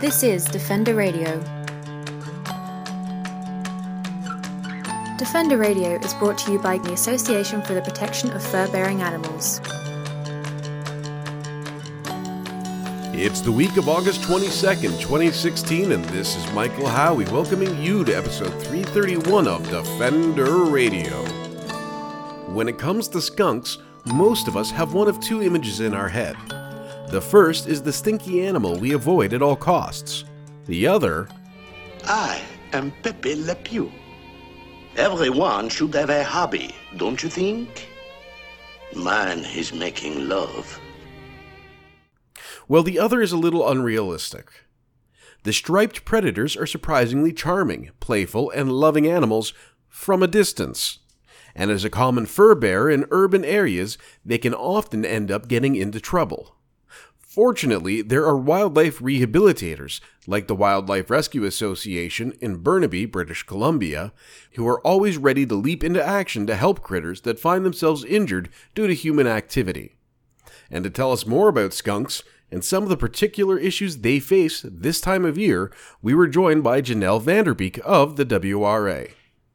This is Defender Radio. Defender Radio is brought to you by the Association for the Protection of Fur Bearing Animals. It's the week of August 22nd, 2016, and this is Michael Howie welcoming you to episode 331 of Defender Radio. When it comes to skunks, most of us have one of two images in our head. The first is the stinky animal we avoid at all costs. The other, I am Pepe Le Pew. Everyone should have a hobby, don't you think? Mine is making love. well, the other is a little unrealistic. The striped predators are surprisingly charming, playful, and loving animals from a distance. And as a common fur bearer in urban areas, they can often end up getting into trouble. Fortunately, there are wildlife rehabilitators, like the Wildlife Rescue Association in Burnaby, British Columbia, who are always ready to leap into action to help critters that find themselves injured due to human activity. And to tell us more about skunks and some of the particular issues they face this time of year, we were joined by Janelle Vanderbeek of the WRA.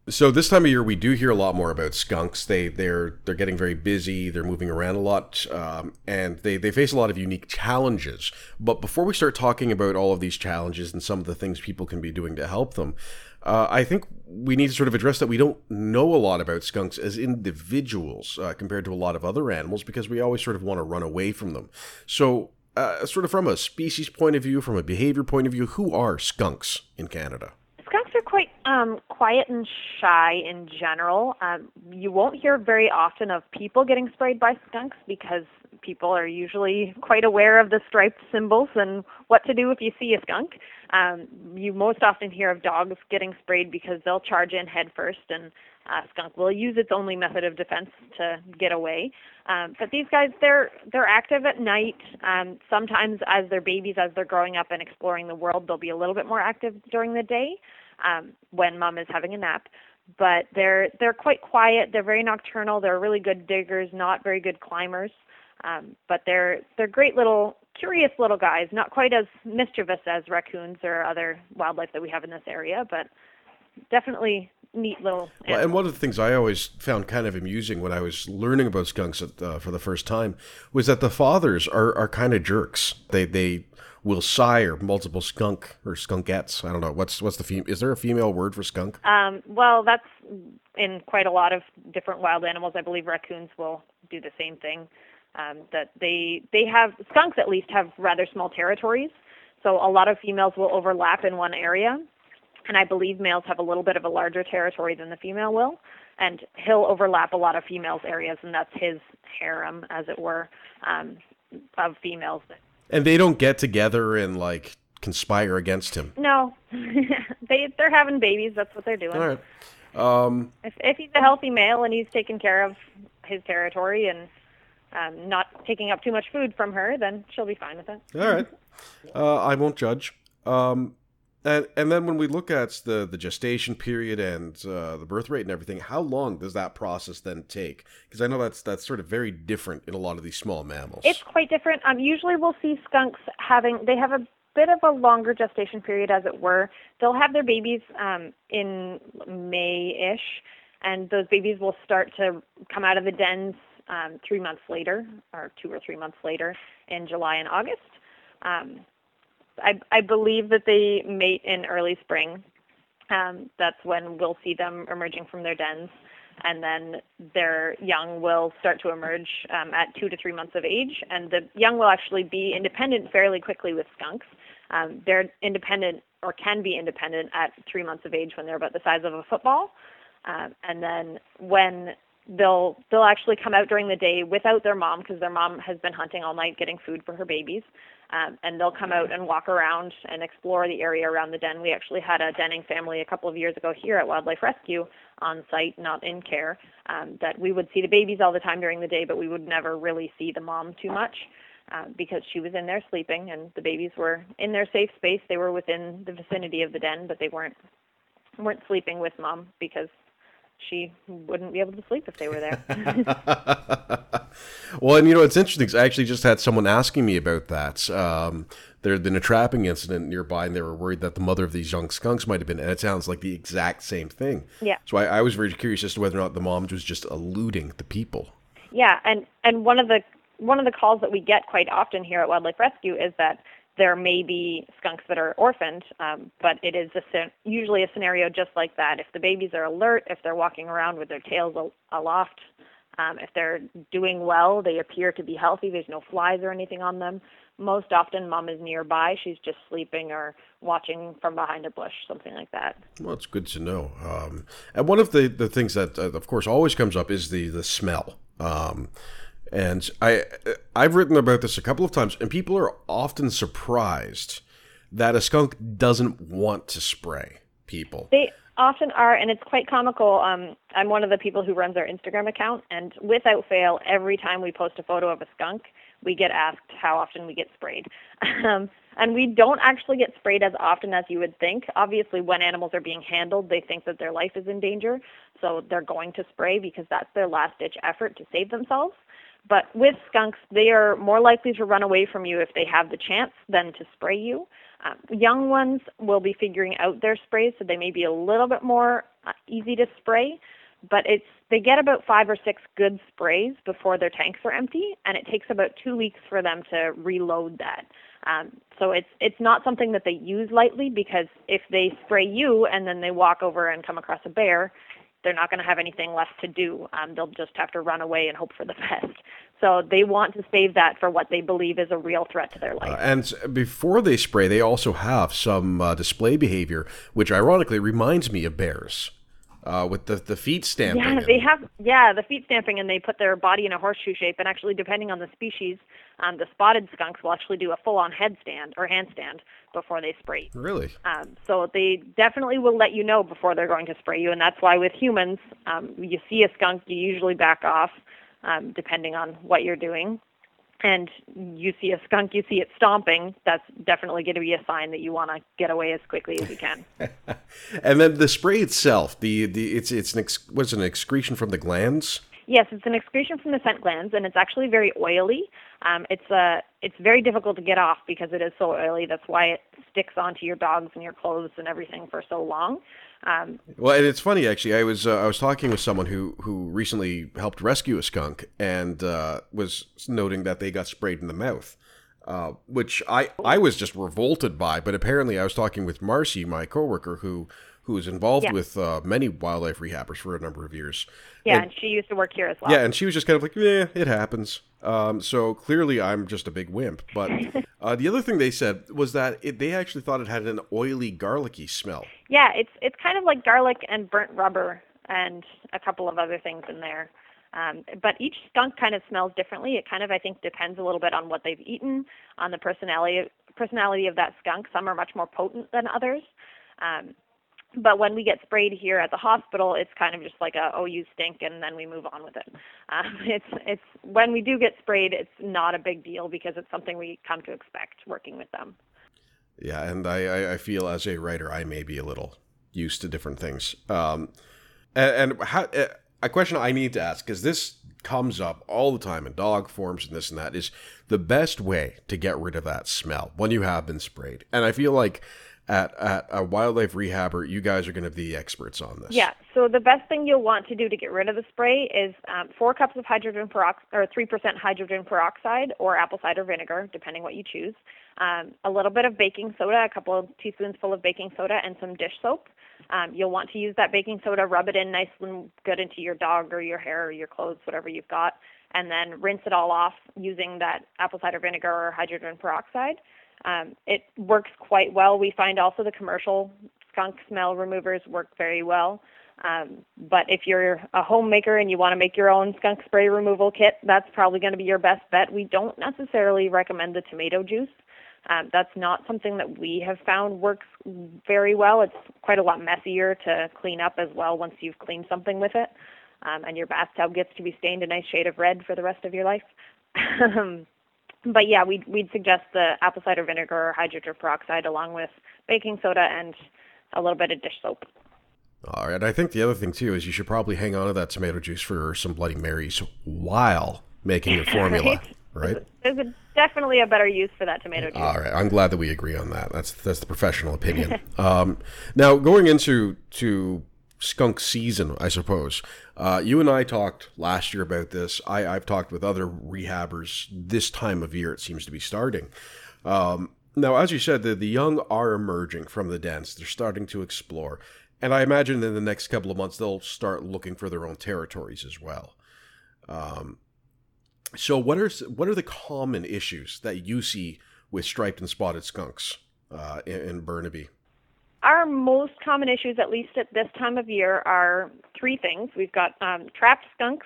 So this time of year, we do hear a lot more about skunks. They they're they're getting very busy. They're moving around a lot, um, and they they face a lot of unique challenges. But before we start talking about all of these challenges and some of the things people can be doing to help them, uh, I think we need to sort of address that we don't know a lot about skunks as individuals uh, compared to a lot of other animals because we always sort of want to run away from them. So. Uh, sort of from a species point of view, from a behavior point of view, who are skunks in Canada? Skunks are quite um, quiet and shy in general. Um, you won't hear very often of people getting sprayed by skunks because people are usually quite aware of the striped symbols and what to do if you see a skunk. Um, you most often hear of dogs getting sprayed because they'll charge in head first and skunk will use its only method of defense to get away. Um, but these guys, they're they're active at night. Um, sometimes, as they're babies, as they're growing up and exploring the world, they'll be a little bit more active during the day um, when mom is having a nap. But they're they're quite quiet. They're very nocturnal. They're really good diggers, not very good climbers. Um, but they're they're great little curious little guys. Not quite as mischievous as raccoons or other wildlife that we have in this area, but definitely neat little. Well, and one of the things I always found kind of amusing when I was learning about skunks at, uh, for the first time was that the fathers are, are kind of jerks. They they will sire multiple skunk or skunkettes. I don't know what's what's the fem- is there a female word for skunk? Um, well, that's in quite a lot of different wild animals. I believe raccoons will do the same thing. Um, that they they have skunks at least have rather small territories, so a lot of females will overlap in one area, and I believe males have a little bit of a larger territory than the female will, and he'll overlap a lot of females' areas, and that's his harem, as it were, um, of females. And they don't get together and like conspire against him. No, they they're having babies. That's what they're doing. All right. Um, If if he's a healthy male and he's taking care of his territory and um, not taking up too much food from her, then she'll be fine with it. All right. Uh, I won't judge. Um, and and then when we look at the the gestation period and uh, the birth rate and everything, how long does that process then take? Because I know that's that's sort of very different in a lot of these small mammals. It's quite different. Um, usually we'll see skunks having they have a bit of a longer gestation period, as it were. They'll have their babies um, in May-ish, and those babies will start to come out of the dens um, three months later, or two or three months later, in July and August. Um, I, I believe that they mate in early spring. Um, that's when we'll see them emerging from their dens, and then their young will start to emerge um, at two to three months of age. And the young will actually be independent fairly quickly with skunks. Um, they're independent or can be independent at three months of age when they're about the size of a football. Um, and then when they'll they'll actually come out during the day without their mom because their mom has been hunting all night getting food for her babies um, and they'll come out and walk around and explore the area around the den. We actually had a denning family a couple of years ago here at Wildlife Rescue on site, not in care, um, that we would see the babies all the time during the day, but we would never really see the mom too much. Uh, because she was in there sleeping and the babies were in their safe space. They were within the vicinity of the den, but they weren't weren't sleeping with mom because she wouldn't be able to sleep if they were there. well, and you know, it's interesting. 'cause I actually just had someone asking me about that. Um, there had been a trapping incident nearby, and they were worried that the mother of these young skunks might have been. And it sounds like the exact same thing. Yeah. So I, I was very curious as to whether or not the mom was just eluding the people. Yeah, and and one of the one of the calls that we get quite often here at Wildlife Rescue is that there may be skunks that are orphaned, um, but it is a, usually a scenario just like that. If the babies are alert, if they're walking around with their tails aloft, um, if they're doing well, they appear to be healthy. There's no flies or anything on them. Most often, mom is nearby. She's just sleeping or watching from behind a bush, something like that. Well, it's good to know. Um, and one of the, the things that, uh, of course, always comes up is the the smell. Um, and I I've written about this a couple of times, and people are often surprised that a skunk doesn't want to spray people. They often are, and it's quite comical. Um, I'm one of the people who runs our Instagram account, and without fail, every time we post a photo of a skunk, we get asked how often we get sprayed. Um, and we don't actually get sprayed as often as you would think. Obviously, when animals are being handled, they think that their life is in danger, so they're going to spray because that's their last ditch effort to save themselves. But with skunks, they are more likely to run away from you if they have the chance than to spray you. Um, young ones will be figuring out their sprays, so they may be a little bit more uh, easy to spray. But it's they get about five or six good sprays before their tanks are empty, and it takes about two weeks for them to reload that. Um, so it's it's not something that they use lightly because if they spray you and then they walk over and come across a bear, they're not going to have anything left to do. Um, they'll just have to run away and hope for the best. So they want to save that for what they believe is a real threat to their life. Uh, and before they spray, they also have some uh, display behavior, which ironically reminds me of bears. Uh, with the, the feet stamping. Yeah, they have yeah the feet stamping, and they put their body in a horseshoe shape. And actually, depending on the species, um, the spotted skunks will actually do a full-on headstand or handstand before they spray. Really? Um, so they definitely will let you know before they're going to spray you, and that's why with humans, um, you see a skunk, you usually back off, um, depending on what you're doing. And you see a skunk, you see it stomping. That's definitely going to be a sign that you want to get away as quickly as you can. and then the spray itself, the, the it's it's an ex, what's it, an excretion from the glands. Yes, it's an excretion from the scent glands, and it's actually very oily. Um, it's uh, it's very difficult to get off because it is so oily. That's why it sticks onto your dogs and your clothes and everything for so long. Um, well, and it's funny actually. I was uh, I was talking with someone who who recently helped rescue a skunk and uh, was noting that they got sprayed in the mouth. Uh, which I, I was just revolted by, but apparently I was talking with Marcy, my coworker, who who is involved Yeah. with uh, many wildlife rehabbers for a number of years. yeah, And- and she used to work here as well. Yeah, and she was just kind of like, "Yeah, it happens." Um, so clearly, I'm just a big wimp. But uh, the other thing they said was that it, they actually thought it had an oily, garlicky smell. Yeah, it's it's kind of like garlic and burnt rubber and a couple of other things in there. Um, but each skunk kind of smells differently. It kind of I think depends a little bit on what they've eaten, on the personality personality of that skunk. Some are much more potent than others. Um, but when we get sprayed here at the hospital, it's kind of just like a oh you stink, and then we move on with it. Um, it's it's when we do get sprayed, it's not a big deal because it's something we come to expect working with them. Yeah, and I, I, feel as a writer, I may be a little used to different things. Um, and, and how, a question I need to ask, because this comes up all the time in dog forums and this and that, is the best way to get rid of that smell when you have been sprayed. And I feel like at, at a wildlife rehabber, you guys are going to be the experts on this. Yeah. So the best thing you'll want to do to get rid of the spray is um, four cups of hydrogen peroxide or three percent hydrogen peroxide or apple cider vinegar, depending what you choose. Um, a little bit of baking soda, a couple of teaspoons full of baking soda, and some dish soap. Um, you'll want to use that baking soda, rub it in nice and good into your dog or your hair or your clothes, whatever you've got, and then rinse it all off using that apple cider vinegar or hydrogen peroxide. Um, it works quite well. We find also the commercial skunk smell removers work very well. Um, but if you're a homemaker and you want to make your own skunk spray removal kit, that's probably going to be your best bet. We don't necessarily recommend the tomato juice. Um, that's not something that we have found works very well. It's quite a lot messier to clean up as well once you've cleaned something with it. Um, and your bathtub gets to be stained a nice shade of red for the rest of your life. But yeah, we'd, we'd suggest the apple cider vinegar or hydrogen peroxide along with baking soda and a little bit of dish soap. All right. I think the other thing too is you should probably hang on to that tomato juice for some Bloody Marys while making your formula, right? There's a, definitely a better use for that tomato juice. All right. I'm glad that we agree on that. That's that's the professional opinion. um, now going into to skunk season, I suppose. Uh, you and I talked last year about this. I, I've talked with other rehabbers this time of year. It seems to be starting. Um, now, as you said, the, the young are emerging from the dens. They're starting to explore. And I imagine in the next couple of months, they'll start looking for their own territories as well. Um, so, what are what are the common issues that you see with striped and spotted skunks uh, in, in Burnaby? Our most common issues, at least at this time of year, are three things. We've got um, trapped skunks,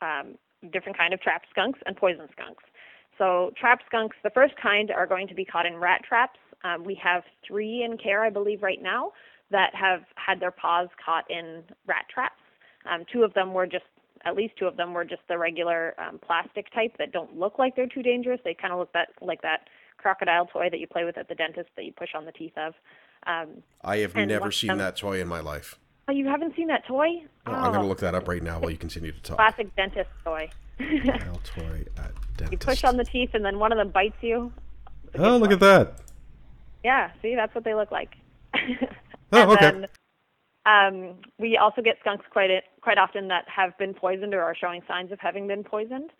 um, different kind of trapped skunks, and poison skunks. So trapped skunks, the first kind, are going to be caught in rat traps. Um, we have three in care, I believe, right now that have had their paws caught in rat traps. Um, two of them were just, at least two of them were just the regular um, plastic type that don't look like they're too dangerous. They kind of look that like that crocodile toy that you play with at the dentist that you push on the teeth of. Um, I have never seen them, that toy in my life. Oh, you haven't seen that toy? No, oh. I'm going to look that up right now while you continue to talk. Classic dentist toy. toy at dentist. You push on the teeth, and then one of them bites you. Oh, look at that. Yeah, see, that's what they look like. oh, okay. Then, um, we also get skunks quite quite often that have been poisoned or are showing signs of having been poisoned.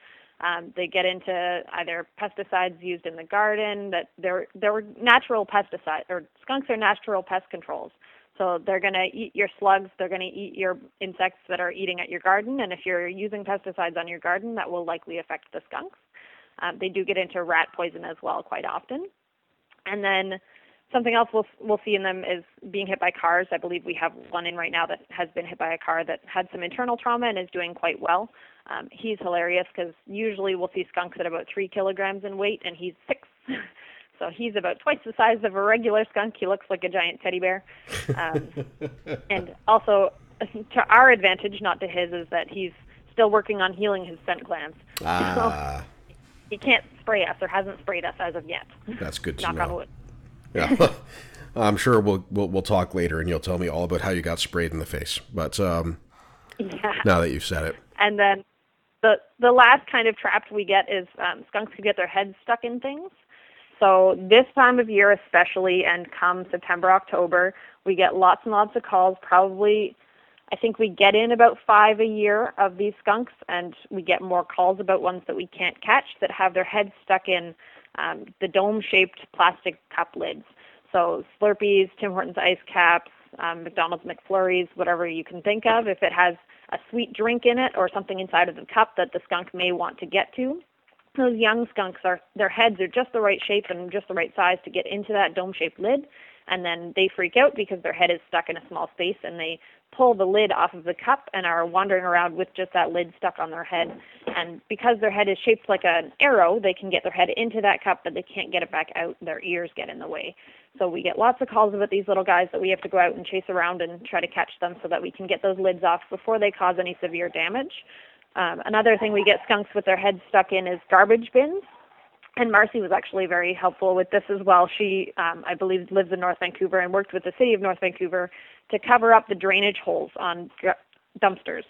Um, they get into either pesticides used in the garden that they're they're natural pesticides or skunks are natural pest controls. So they're going to eat your slugs, they're going to eat your insects that are eating at your garden, and if you're using pesticides on your garden, that will likely affect the skunks. Um, they do get into rat poison as well quite often. And then something else we'll we'll see in them is being hit by cars. I believe we have one in right now that has been hit by a car that had some internal trauma and is doing quite well. Um, he's hilarious because usually we'll see skunks at about three kilograms in weight, and he's six. So he's about twice the size of a regular skunk. He looks like a giant teddy bear. Um, and also, to our advantage, not to his, is that he's still working on healing his scent glands. Ah. So he can't spray us or hasn't sprayed us as of yet. That's good to Knock know. Yeah. I'm sure we'll, we'll we'll talk later, and you'll tell me all about how you got sprayed in the face. But um, yeah. now that you've said it, and then the the last kind of trap we get is um, skunks who get their heads stuck in things. So this time of year especially and come September, October, we get lots and lots of calls. Probably I think we get in about five a year of these skunks and we get more calls about ones that we can't catch that have their heads stuck in um, the dome shaped plastic cup lids. So Slurpees, Tim Hortons ice caps, um, McDonald's McFlurries, whatever you can think of, if it has a sweet drink in it or something inside of the cup that the skunk may want to get to, those young skunks are their heads are just the right shape and just the right size to get into that dome shaped lid and then they freak out because their head is stuck in a small space and they pull the lid off of the cup and are wandering around with just that lid stuck on their head. And because their head is shaped like an arrow they can get their head into that cup but they can't get it back out. Their ears get in the way. So we get lots of calls about these little guys that we have to go out and chase around and try to catch them so that we can get those lids off before they cause any severe damage. Um, another thing we get skunks with their heads stuck in is garbage bins. And Marcy was actually very helpful with this as well. She, um, I believe, lives in North Vancouver and worked with the city of North Vancouver to cover up the drainage holes on dumpsters.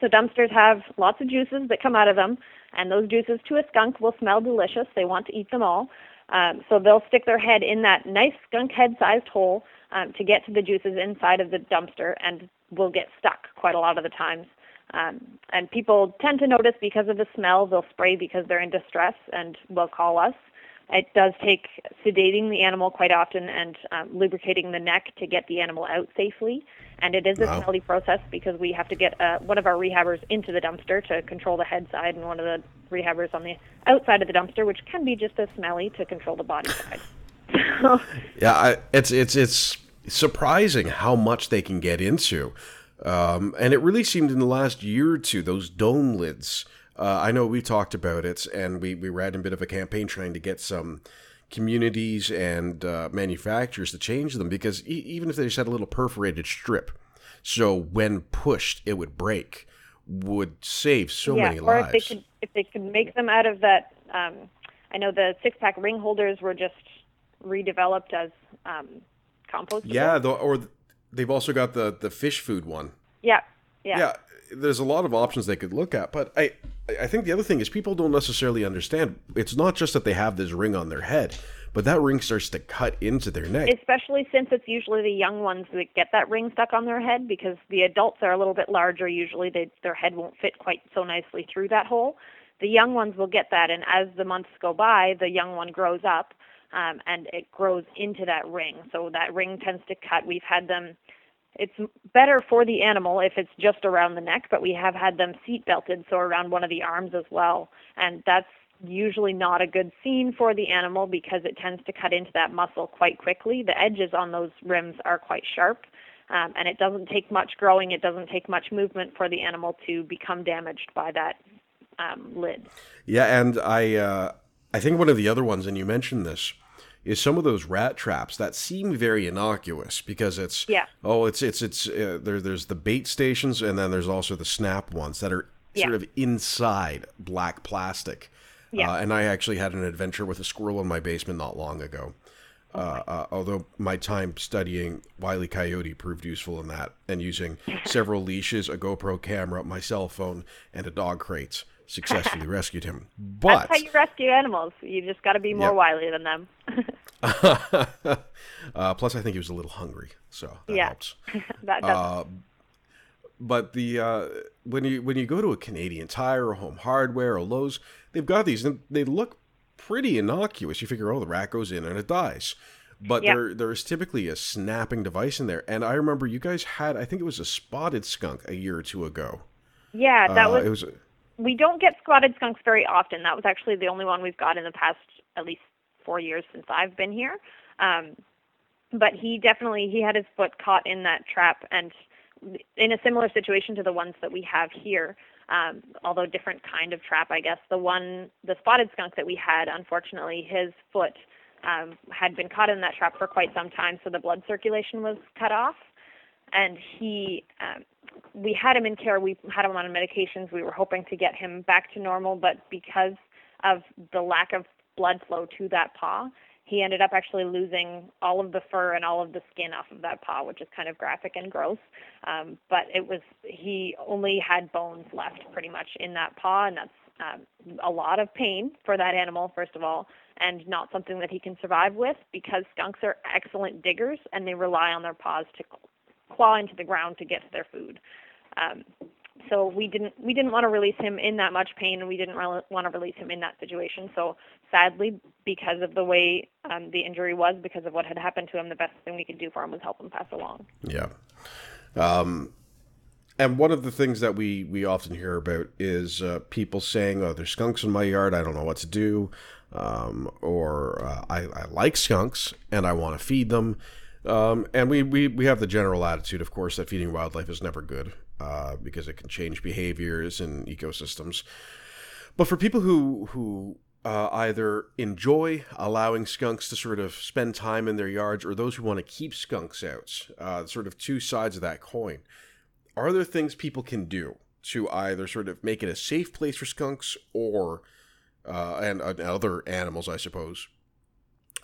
So dumpsters have lots of juices that come out of them, and those juices to a skunk will smell delicious. They want to eat them all. Um, so they'll stick their head in that nice skunk head-sized hole um, to get to the juices inside of the dumpster, and will get stuck quite a lot of the times. Um, and people tend to notice because of the smell, they'll spray because they're in distress and will call us. It does take sedating the animal quite often and um, lubricating the neck to get the animal out safely. And it is a Wow. smelly process because we have to get uh, one of our rehabbers into the dumpster to control the head side and one of the rehabbers on the outside of the dumpster, which can be just as smelly to control the body side. Yeah, I, it's it's it's surprising how much they can get into. Um, and it really seemed in the last year or two, those dome lids. Uh, I know we talked about it, and we, we ran a bit of a campaign trying to get some communities and uh, manufacturers to change them because e- even if they just had a little perforated strip, so when pushed it would break, would save so yeah, many or lives. if they could if they could make them out of that. Um, I know the six pack ring holders were just redeveloped as um, compostable. Yeah, the, or they've also got the the fish food one. Yeah, yeah. Yeah, there's a lot of options they could look at, but I I think the other thing is people don't necessarily understand. It's not just that they have this ring on their head, but that ring starts to cut into their neck. Especially since it's usually the young ones that get that ring stuck on their head because the adults are a little bit larger. Usually, they, their head won't fit quite so nicely through that hole. The young ones will get that, and as the months go by, the young one grows up um, and it grows into that ring. So that ring tends to cut. We've had them. It's better for the animal if it's just around the neck, but we have had them seat belted, so around one of the arms as well, and that's usually not a good scene for the animal because it tends to cut into that muscle quite quickly. The edges on those rims are quite sharp, um, and it doesn't take much growing, it doesn't take much movement for the animal to become damaged by that um, lid. Yeah, and I uh, I think one of the other ones, and you mentioned this, is some of those rat traps that seem very innocuous because it's yeah. oh it's it's it's uh, there there's the bait stations and then there's also the snap ones that are Yeah. sort of inside black plastic. Yeah. Uh, and I actually had an adventure with a squirrel in my basement not long ago. Uh, uh, although my time studying Wile E. Coyote proved useful in that, and using several leashes, a GoPro camera, my cell phone, and a dog crate, successfully rescued him. But That's how you rescue animals. You just got to be more Yep. wily than them. uh, plus, I think he was a little hungry, so that Yeah. helps. that does. Uh, but the uh, when you when you go to a Canadian Tire or Home Hardware or Lowe's, they've got these and they look pretty innocuous. You figure, oh, the rat goes in and it dies. But Yeah. there there is typically a snapping device in there. And I remember you guys had I think it was a spotted skunk a year or two ago. yeah, that Uh, was it was we don't get spotted skunks very often. That was actually the only one we've got in the past at least four years since I've been here. Um, but he definitely he had his foot caught in that trap and in a similar situation to the ones that we have here. Um, although different kind of trap, I guess. The one, the spotted skunk that we had, unfortunately, his foot um, had been caught in that trap for quite some time, so the blood circulation was cut off and he um, we had him in care we had him on medications we were hoping to get him back to normal but because of the lack of blood flow to that paw he ended up actually losing all of the fur and all of the skin off of that paw which is kind of graphic and gross um, but it was he only had bones left pretty much in that paw and that's um, a lot of pain for that animal first of all and not something that he can survive with because skunks are excellent diggers and they rely on their paws to claw into the ground to get to their food. Um, so we didn't we didn't want to release him in that much pain, and we didn't re- want to release him in that situation. So sadly, because of the way um, the injury was, because of what had happened to him, the best thing we could do for him was help him pass along. Yeah. Um, and one of the things that we, we often hear about is uh, people saying, oh, there's skunks in my yard. I don't know what to do. Um, or uh, I, I like skunks and I want to feed them. Um, and we, we, we have the general attitude, of course, that feeding wildlife is never good uh, because it can change behaviors and ecosystems. But for people who, who uh, either enjoy allowing skunks to sort of spend time in their yards or those who want to keep skunks out, uh, sort of two sides of that coin. Are there things people can do to either sort of make it a safe place for skunks or, uh, and, and other animals, I suppose,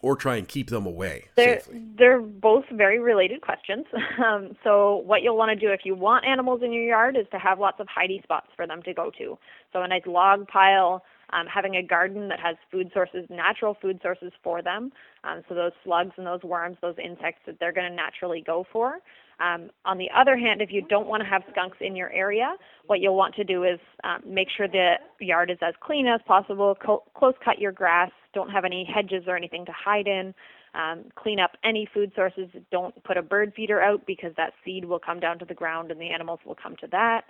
or try and keep them away They're safely? they're both very related questions. Um, so what you'll want to do if you want animals in your yard is to have lots of hidey spots for them to go to. So a nice log pile, um, having a garden that has food sources, natural food sources for them. Um, so those slugs and those worms, those insects that they're going to naturally go for. Um, on the other hand, if you don't want to have skunks in your area, what you'll want to do is um, make sure the yard is as clean as possible. Co- close cut your grass. Don't have any hedges or anything to hide in. Um, clean up any food sources. Don't put a bird feeder out because that seed will come down to the ground and the animals will come to that.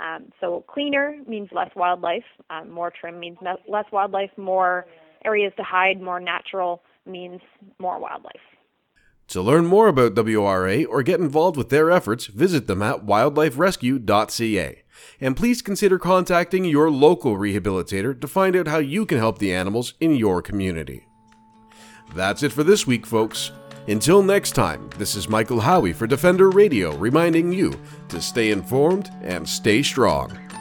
Um, so cleaner means less wildlife. Um, more trim means me- less wildlife. More areas to hide. More natural means more wildlife. To learn more about WRA or get involved with their efforts, visit them at wildliferescue.ca. And please consider contacting your local rehabilitator to find out how you can help the animals in your community. That's it for this week, folks. Until next time, this is Michael Howie for Defender Radio reminding you to stay informed and stay strong.